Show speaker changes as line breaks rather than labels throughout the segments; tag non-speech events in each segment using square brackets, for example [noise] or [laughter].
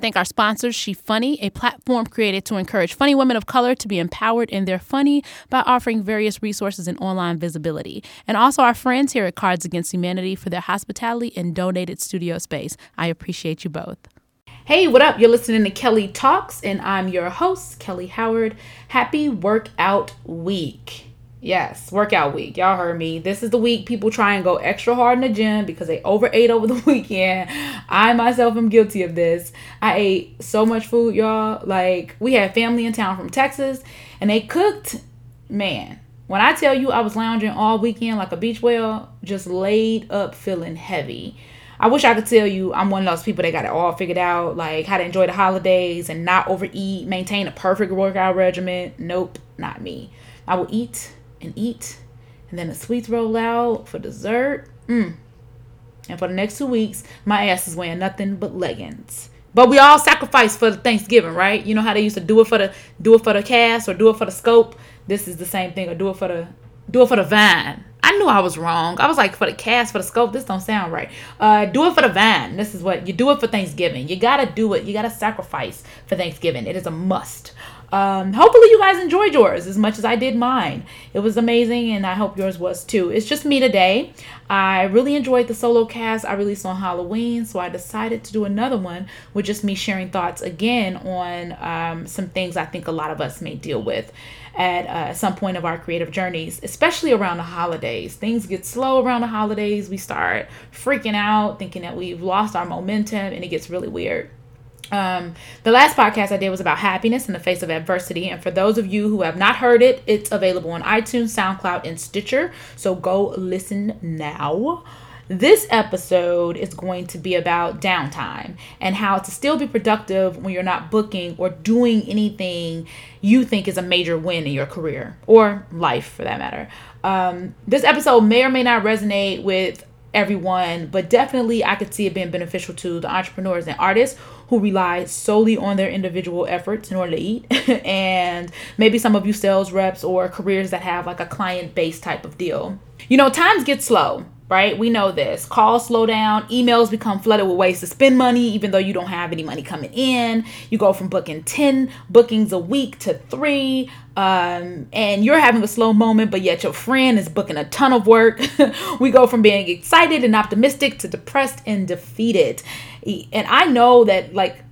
Thank our sponsors, She Funny, a platform created to encourage funny women of color to be empowered in their funny by offering various resources and online visibility. And also our friends here at Cards Against Humanity for their hospitality and donated studio space. I appreciate you both. Hey, what up? You're listening to Kellye Talks, and I'm your host, Kellye Howard. Happy workout week. Yes, workout week. Y'all heard me. This is the week people try and go extra hard in the gym because they overate over the [laughs] weekend. I myself am guilty of this. I ate so much food, y'all. Like, we had family in town from Texas and they cooked. Man, when I tell you I was lounging all weekend like a beach whale, just laid up feeling heavy. I wish I could tell you I'm one of those people that got it all figured out, like how to enjoy the holidays and not overeat, maintain a perfect workout regimen. Nope, not me. I will eat and eat, and then the sweets roll out for dessert. Mm. And for the next two weeks, my ass is wearing nothing but leggings. But we all sacrifice for Thanksgiving, right? You know how they used to do it for the do it for the cast or do it for the scope. This is the same thing, or do it for the do it for the vine. I knew I was wrong. I was like, for the cast, for the scope, this don't sound right. Uh, do it for the vine. This is what you do it for Thanksgiving. You gotta do it. You gotta sacrifice for Thanksgiving. It is a must. Um, hopefully you guys enjoyed yours as much as I did mine. It was amazing, and I hope yours was too. It's just me today. I really enjoyed the solo cast I released on Halloween, so I decided to do another one with just me sharing thoughts again on um, some things I think a lot of us may deal with at uh, some point of our creative journeys, especially around the holidays. Things get slow around the holidays. We start freaking out, thinking that we've lost our momentum, and it gets really weird. Um, the last podcast I did was about happiness in the face of adversity. And for those of you who have not heard it, it's available on iTunes, SoundCloud, and Stitcher. So go listen now. This episode is going to be about downtime and how to still be productive when you're not booking or doing anything you think is a major win in your career or life for that matter. Um, this episode may or may not resonate with everyone, but definitely I could see it being beneficial to the entrepreneurs and artists who rely solely on their individual efforts in order to eat, [laughs] and maybe some of you sales reps or careers that have like a client based type of deal. You know, times get slow right? We know this. Calls slow down, emails become flooded with ways to spend money, even though you don't have any money coming in. You go from booking 10 bookings a week to three, um, and you're having a slow moment, but yet your friend is booking a ton of work. [laughs] we go from being excited and optimistic to depressed and defeated. And I know that, like,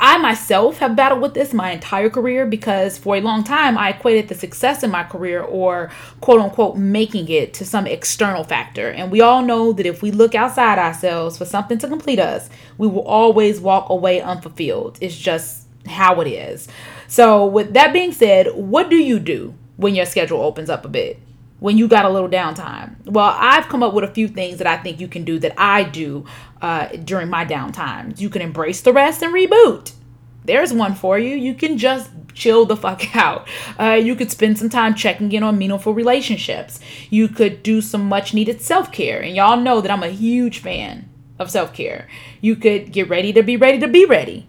I myself have battled with this my entire career because for a long time I equated the success in my career or quote unquote making it to some external factor. And we all know that if we look outside ourselves for something to complete us, we will always walk away unfulfilled. It's just how it is. So, with that being said, what do you do when your schedule opens up a bit? when you got a little downtime? Well, I've come up with a few things that I think you can do that I do uh, during my downtime. You can embrace the rest and reboot. There's one for you. You can just chill the fuck [laughs] out. Uh, you could spend some time checking in on meaningful relationships. You could do some much needed self care. And y'all know that I'm a huge fan of self care. You could get ready to be ready to be ready.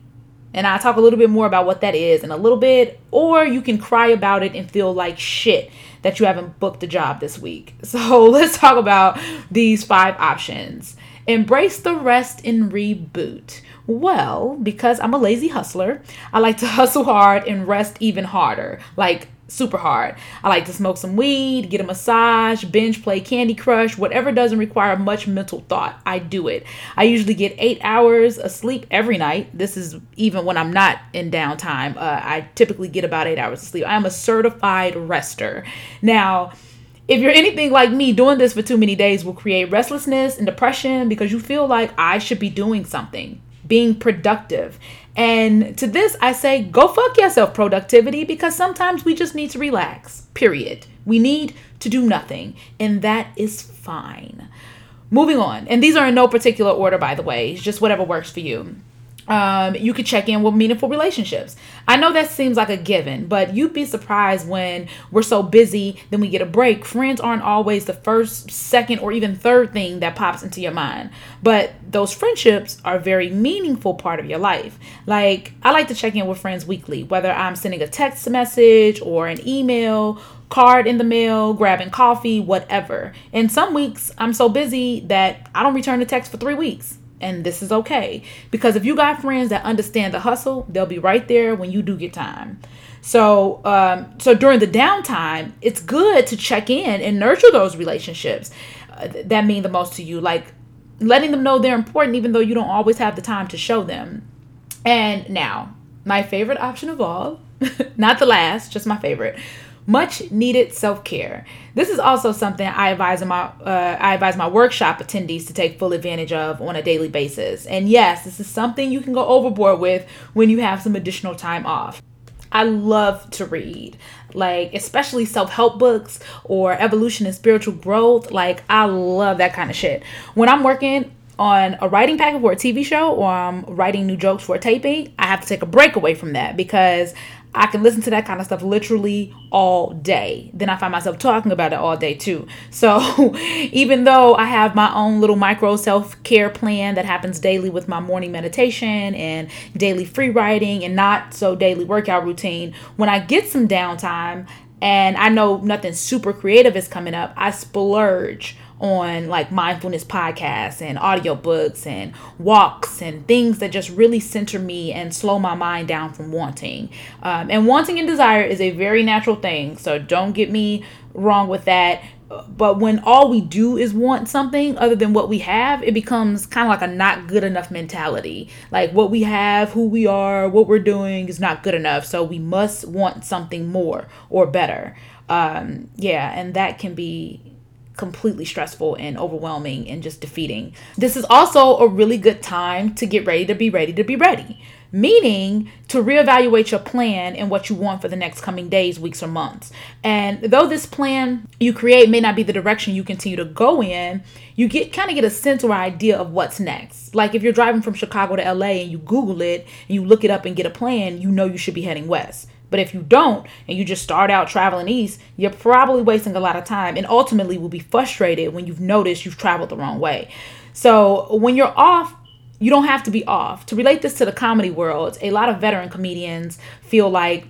And I'll talk a little bit more about what that is in a little bit. Or you can cry about it and feel like shit that you haven't booked a job this week. [laughs] So let's talk about these five options. Embrace the rest and reboot. Well, because I'm a lazy hustler, I like to [laughs] hustle hard and rest even harder. Like super hard. I like to smoke some weed, get a massage, binge play Candy Crush, whatever doesn't require much mental thought. I do it. I usually get eight hours of sleep every night. This is even when I'm not in downtime. Uh, I typically get about eight hours of sleep. I am a certified rester. Now, if you're anything like me, doing this for too many days will create restlessness and depression because you feel like I should be doing something, being productive. And to this, I say, go fuck yourself, productivity, because sometimes we just need to relax, period. We need to do nothing, and that is fine. Moving on, and these are in no particular order, by the way, it's just whatever works for you um, you could check in with meaningful relationships. I know that seems like a given, but you'd be surprised when we're so busy, then we get a break. Friends aren't always the first, second, or even third thing that pops into your mind, but those friendships are a very meaningful part of your life. Like, I like to check in with friends weekly, whether I'm sending a text message or an email card in the mail, grabbing coffee, whatever. And some weeks I'm so busy that I don't return the text for three weeks And this is okay. Because if you got friends that understand the hustle, they'll be right there when you do get time. So, um, so during the downtime, it's good to check in and nurture those relationships uh, that mean the most to you. Like letting them know they're important, even though you don't always have the time to show them. And now, my favorite option of all, [laughs] not the last, just my favorite much needed self-care. This is also something I advise my uh, I advise my workshop attendees to take full advantage of on a daily basis. And yes, this is something you can go overboard with when you have some additional time off. I love to read, like especially self-help books or evolution and spiritual growth. Like I love that kind of shit. When I'm working on a writing packet for a TV show or I'm writing new jokes for a taping, I have to take a break away from that because I can listen to that kind of stuff literally all day. Then I find myself talking about it all day too. [laughs] So even though I have my own little micro self care plan that happens daily with my morning meditation and daily free writing and not so daily workout routine, when I get some downtime and I know nothing super creative is coming up, I splurge on like mindfulness podcasts and audiobooks and walks and things that just really center me and slow my mind down from wanting. Um, and wanting and desire is a very natural thing. So don't get me wrong with that. But when all we do is want something other than what we have, it becomes kind of like a not good enough mentality. Like what we have, who we are, what we're doing is not good enough. So we must want something more or better. Um, yeah, and that can be completely stressful and overwhelming and just defeating. This is also a really good time to get ready to be ready to be ready, meaning to reevaluate your plan and what you want for the next coming days, weeks, or months. And though this plan you create may not be the direction you continue to go in, you get kind of get a sense or idea of what's next. Like if you're driving from Chicago to LA and you Google it and you look it up and get a plan, you know you should be heading west but if you don't and you just start out traveling east, you're probably wasting a lot of time and ultimately will be frustrated when you've noticed you've traveled the wrong way. So when you're off, you don't have to be off. To relate this to the comedy world, a lot of veteran comedians feel like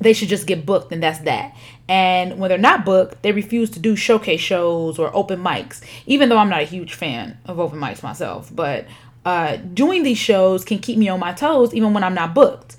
they should just get booked and that's that. And when they're not booked, they refuse to do showcase shows or open mics, even though I'm not a huge fan of open mics myself. But uh, doing these shows can keep me on my toes even when I'm not booked.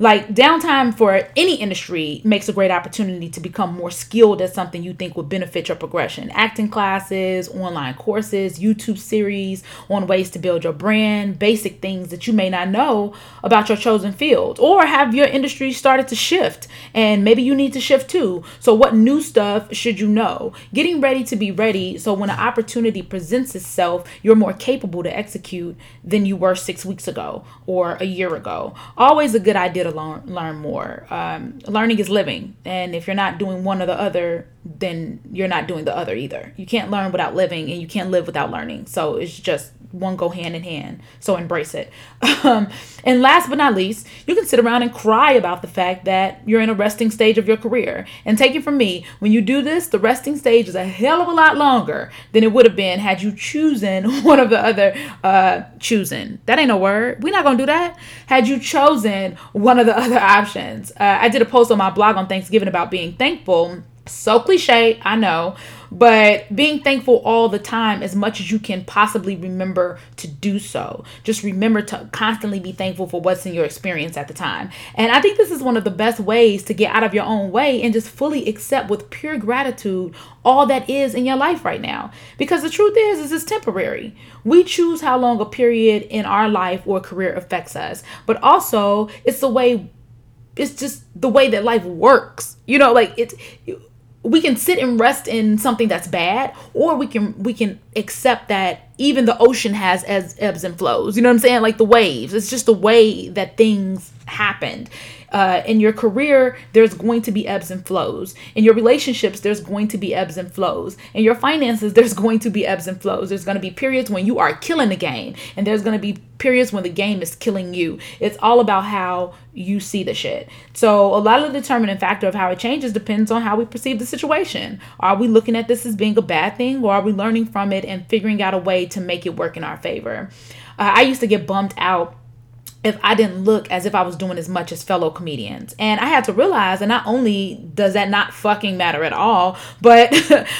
Like downtime for any industry makes a great opportunity to become more skilled at something you think would benefit your progression. Acting classes, online courses, YouTube series on ways to build your brand, basic things that you may not know about your chosen field, or have your industry started to shift and maybe you need to shift too. So, what new stuff should you know? Getting ready to be ready so when an opportunity presents itself, you're more capable to execute than you were six weeks ago or a year ago. Always a good idea to learn learn more. Um, learning is living, and if you're not doing one or the other, then you're not doing the other either. You can't learn without living, and you can't live without learning. So it's just one go hand in hand. So embrace it. [laughs] Um, and last but not least, you can sit around and cry about the fact that you're in a resting stage of your career. And take it from me, when you do this, the resting stage is a hell of a lot longer than it would have been had you chosen [laughs] one of the other uh choosing. That ain't a word. We're not gonna do that. Had you chosen one of the [laughs] other options. Uh, I did a post on my blog on Thanksgiving about being thankful. So cliche, I know, but being thankful all the time as much as you can possibly remember to do so. Just remember to constantly be thankful for what's in your experience at the time. And I think this is one of the best ways to get out of your own way and just fully accept with pure gratitude all that is in your life right now. Because the truth is, is it's temporary. We choose how long a period in our life or career affects us, but also it's the way it's just the way that life works. You know, like it's we can sit and rest in something that's bad or we can we can accept that even the ocean has as ebbs and flows you know what i'm saying like the waves it's just the way that things happened uh, in your career, there's going to be ebbs and flows. In your relationships, there's going to be ebbs and flows. In your finances, [laughs] there's going to be ebbs and flows. There's going to be periods when you are killing the game, and there's going to be periods when the game is killing you. It's all about how you see the shit. So, a lot of the determining factor of how it changes depends on how we perceive the situation. Are we looking at this as being a bad thing, or are we learning from it and figuring out a way to make it work in our favor? Uh, I used to get bumped out if I didn't look as if I was doing as much as fellow comedians. And I had to realize that not only does that not fucking matter at all, but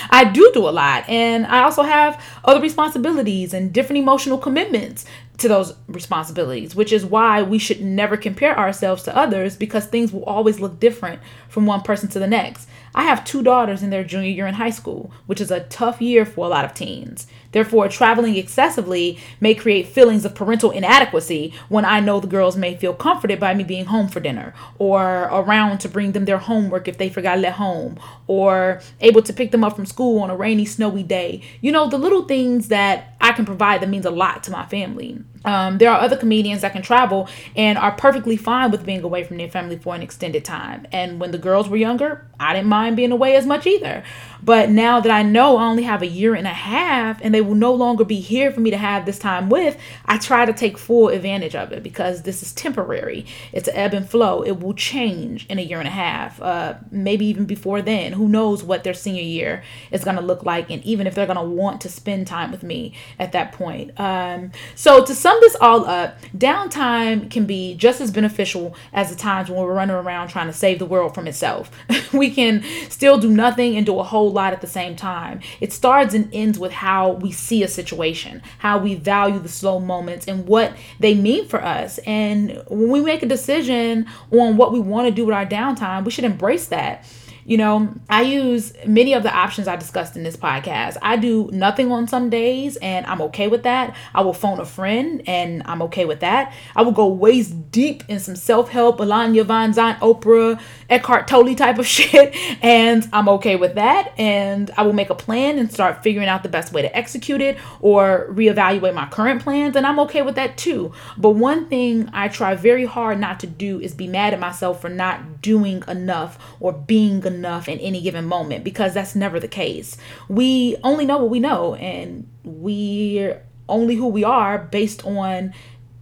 [laughs] I do do a lot. And I also have other responsibilities and different emotional commitments to those responsibilities, which is why we should never compare ourselves to others because things will always look different from one person to the next. I have two daughters in their junior year in high school, which is a tough year for a lot of teens. Therefore, traveling excessively may create feelings of parental inadequacy when I know the girls may feel comforted by me being home for dinner or around to bring them their homework if they forgot it at home or able to pick them up from school on a rainy, snowy day. You know, the little things that I can provide that means a lot to my family. Um, there are other comedians that can travel and are perfectly fine with being away from their family for an extended time. And when the girls were younger, I didn't mind being away as much either. But now that I know I only have a year and a half and they will no longer be here for me to have this time with, I try to take full advantage of it because this is temporary. It's an ebb and flow. It will change in a year and a half, uh, maybe even before then. Who knows what their senior year is going to look like, and even if they're going to want to spend time with me at that point. Um, so, to sum this all up, downtime can be just as beneficial as the times when we're running around trying to save the world from itself. [laughs] we can still do nothing and do a whole lot at the same time. It starts and ends with how we see a situation, how we value the slow moments and what they mean for us. And when we make a decision on what we want to do with our downtime, we should embrace that you know, I use many of the options I discussed in this podcast. I do nothing on some days and I'm okay with that. I will phone a friend and I'm okay with that. I will go waist deep in some self help, Iyanla Vanzant, Oprah, Eckhart Tolle type of [laughs] shit and I'm okay with that. And I will make a plan and start figuring out the best way to execute it or reevaluate my current plans and I'm okay with that too. But one thing I try very hard not to do is be mad at myself for not doing enough or being enough enough in any given moment because that's never the case. We only know what we know and we're only who we are based on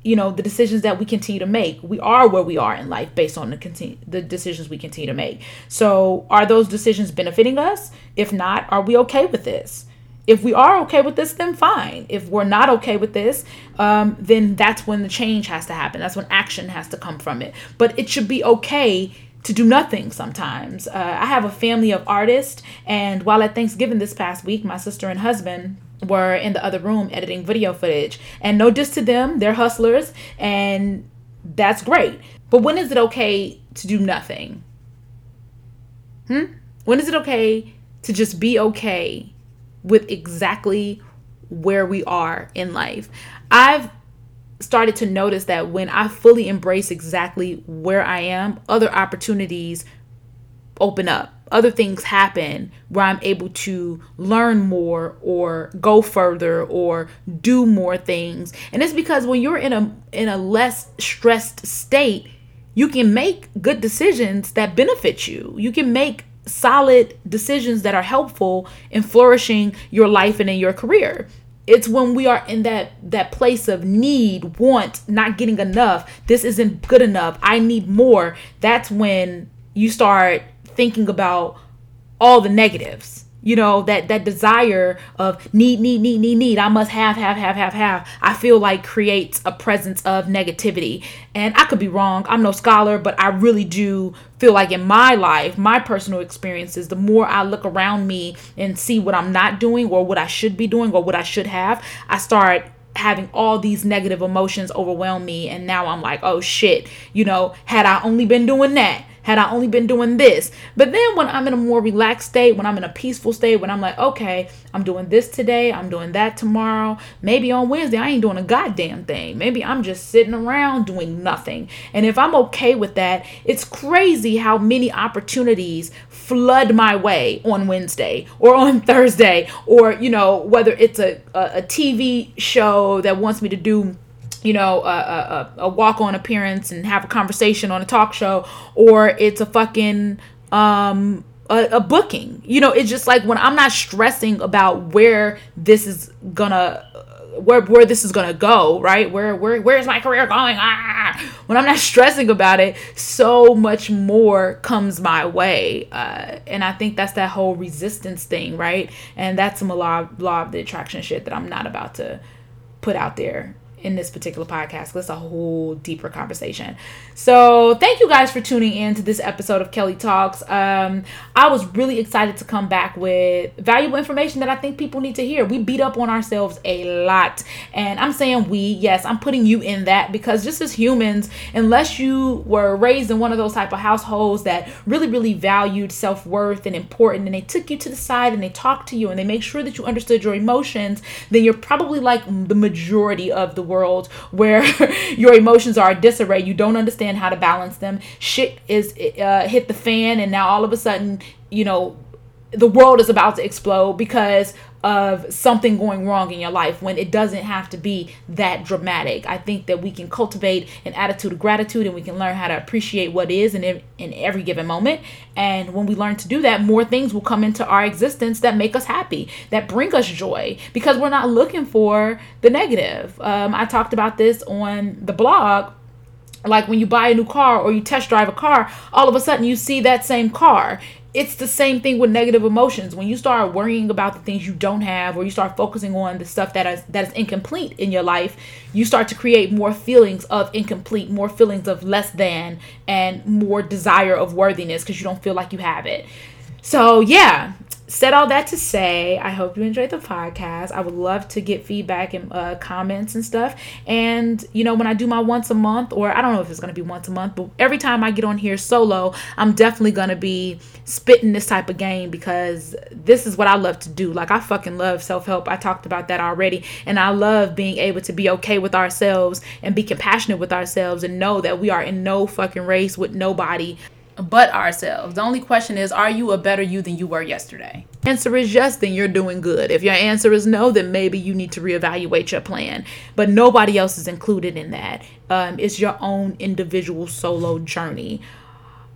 you know the decisions that we continue to make. We are where we are in life based on the continue the decisions we continue to make. So are those decisions benefiting us? If not are we okay with this? If we are okay with this then fine. If we're not okay with this um, then that's when the change has to happen. That's when action has to come from it. But it should be okay to do nothing sometimes. Uh, I have a family of artists, and while at Thanksgiving this past week, my sister and husband were in the other room editing video footage. And no diss to them, they're hustlers, and that's great. But when is it okay to do nothing? Hmm? When is it okay to just be okay with exactly where we are in life? I've started to notice that when I fully embrace exactly where I am, other opportunities open up. Other things happen where I'm able to learn more or go further or do more things. And it's because when you're in a in a less stressed state, you can make good decisions that benefit you. You can make solid decisions that are helpful in flourishing your life and in your career it's when we are in that that place of need want not getting enough. This isn't good enough. I need more. That's when you start thinking about all the negatives you know that that desire of need need need need need. I must have have have have have. I feel like creates a presence of negativity. And i could be wrong. I'm no scholar but i really do feel like in my life my personal experiences the more i look around me and see what i'm not doing or what i should be doing or what i should have i start having all these negative emotions overwhelm me. And now i'm like oh shit. You know had i only been doing that had I only been doing this. But then when I'm in a more relaxed state, when I'm in a peaceful state, when I'm like, okay, I'm doing this today, I'm doing that tomorrow. Maybe on Wednesday, I ain't doing a goddamn thing. Maybe I'm just sitting around doing nothing. And if I'm okay with that, it's crazy how many opportunities flood my way on Wednesday or on [laughs] Thursday, or, you know, whether it's a, a, a TV show that wants me to do you know, a, a, a walk on appearance and have a conversation on a talk show, or it's a fucking um a, a, booking. You know, it's just like when I'm not stressing about where this is gonna where where this is gonna go, right? Where where where's my career going? Ah! When I'm not stressing about it, so much more comes my way, uh, and I think that's that whole resistance thing, right? And that's some law law of the attraction shit that I'm not about to put out there in this particular podcast. That's a whole deeper conversation. So thank you guys for tuning in to this episode of Kellye Talks. Um, I was really excited to come back with valuable information that I think people need to hear. We beat up on ourselves a lot. And I'm saying we, yes, I'm putting you in that because just as humans, unless you were raised in one of those type of households that really, really valued self-worth and important and they took you to the side and they talked to you and they make sure that you understood your emotions, then you're probably like the majority of the world where [laughs] your emotions are a disarray. You don't understand how to balance them. Shit is uh, hit the fan, and now all of a sudden, you know, the world is about to explode because of something going wrong in your life when it doesn't have to be that dramatic. I think that we can cultivate an attitude of gratitude and we can learn how to appreciate what is in, in every given moment. And when we learn to do that, more things will come into our existence that make us happy, that bring us joy, because we're not looking for the negative. Um, I talked about this on the blog like when you buy a new car or you test drive a car, all of a sudden you see that same car it's the same thing with negative emotions. When you start worrying about the things you don't have or you start focusing on the stuff that is that is incomplete in your life you start to create more feelings of incomplete more feelings of less than and more desire of worthiness because you don't feel like you have it. So yeah said all that to say, I hope you enjoyed the podcast. I would love to get feedback and uh, comments and stuff. And, you know, when I do my once a month, or I don't know if it's going to be once a month, but every time I get on here solo, I'm definitely going to be spitting this type of game because this is what I love to do. Like, I fucking love self help. I talked about that already. And I love being able to be okay with ourselves and be compassionate with ourselves and know that we are in no fucking race with nobody but ourselves. The only question is, are you a better you than you were yesterday? Answer is yes, then you're doing good. If your answer is no, then maybe you need to reevaluate your plan. But nobody else is included in that. Um, it's your own individual solo journey.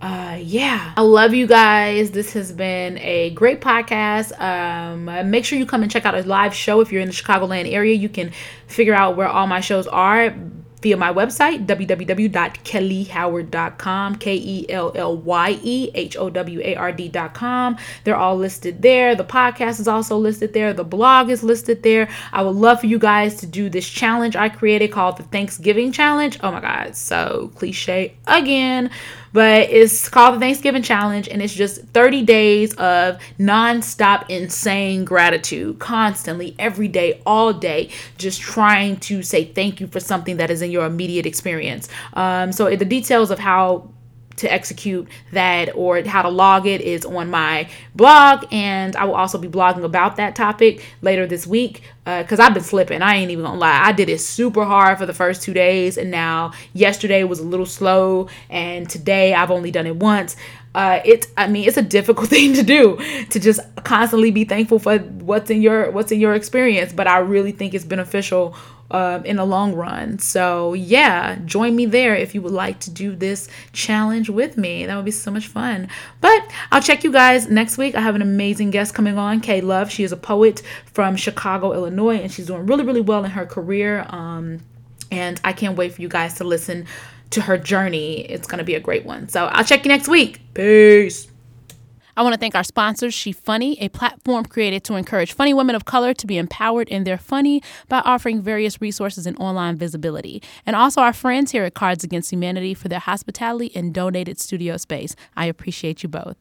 Uh, yeah, I love you guys. This has been a great podcast. Um, make sure you come and check out a live show if you're in the Chicagoland area. You can figure out where all my shows are via my website, www.kellyehoward.com, K E L L Y E H O W A R D.com. They're all listed there. The podcast is also listed there. The blog is listed there. I would love for you guys to do this challenge I created called the Thanksgiving Challenge. Oh my God, so cliche again but it's called the Thanksgiving Challenge, and it's just 30 days of nonstop insane gratitude, constantly, every day, all day, just trying to say thank you for something that is in your immediate experience. Um, so the details of how to execute that or how to log it is on my blog and i will also be blogging about that topic later this week because uh, i've been slipping. I ain't even gonna lie. I did it super hard for the first two days and now yesterday was a little slow and today i've only done it once. Uh, i mean it's a difficult [laughs] thing to do to just constantly be thankful for what's in your what's in your experience but i really think it's beneficial uh, in the long run. So, yeah, join me there if you would like to do this challenge with me. That would be so much fun. But I'll check you guys next week. I have an amazing guest coming on, Kay Love. She is a poet from Chicago, Illinois, and she's doing really, really well in her career. Um, and I can't wait for you guys to listen to her journey. It's going to be a great one. So, I'll check you next week. Peace. I want to thank our sponsors, She Funny, a platform created to encourage funny women of color to be empowered in their funny by offering various resources and online visibility. And also our friends here at Cards Against Humanity for their hospitality and donated studio space. I appreciate you both.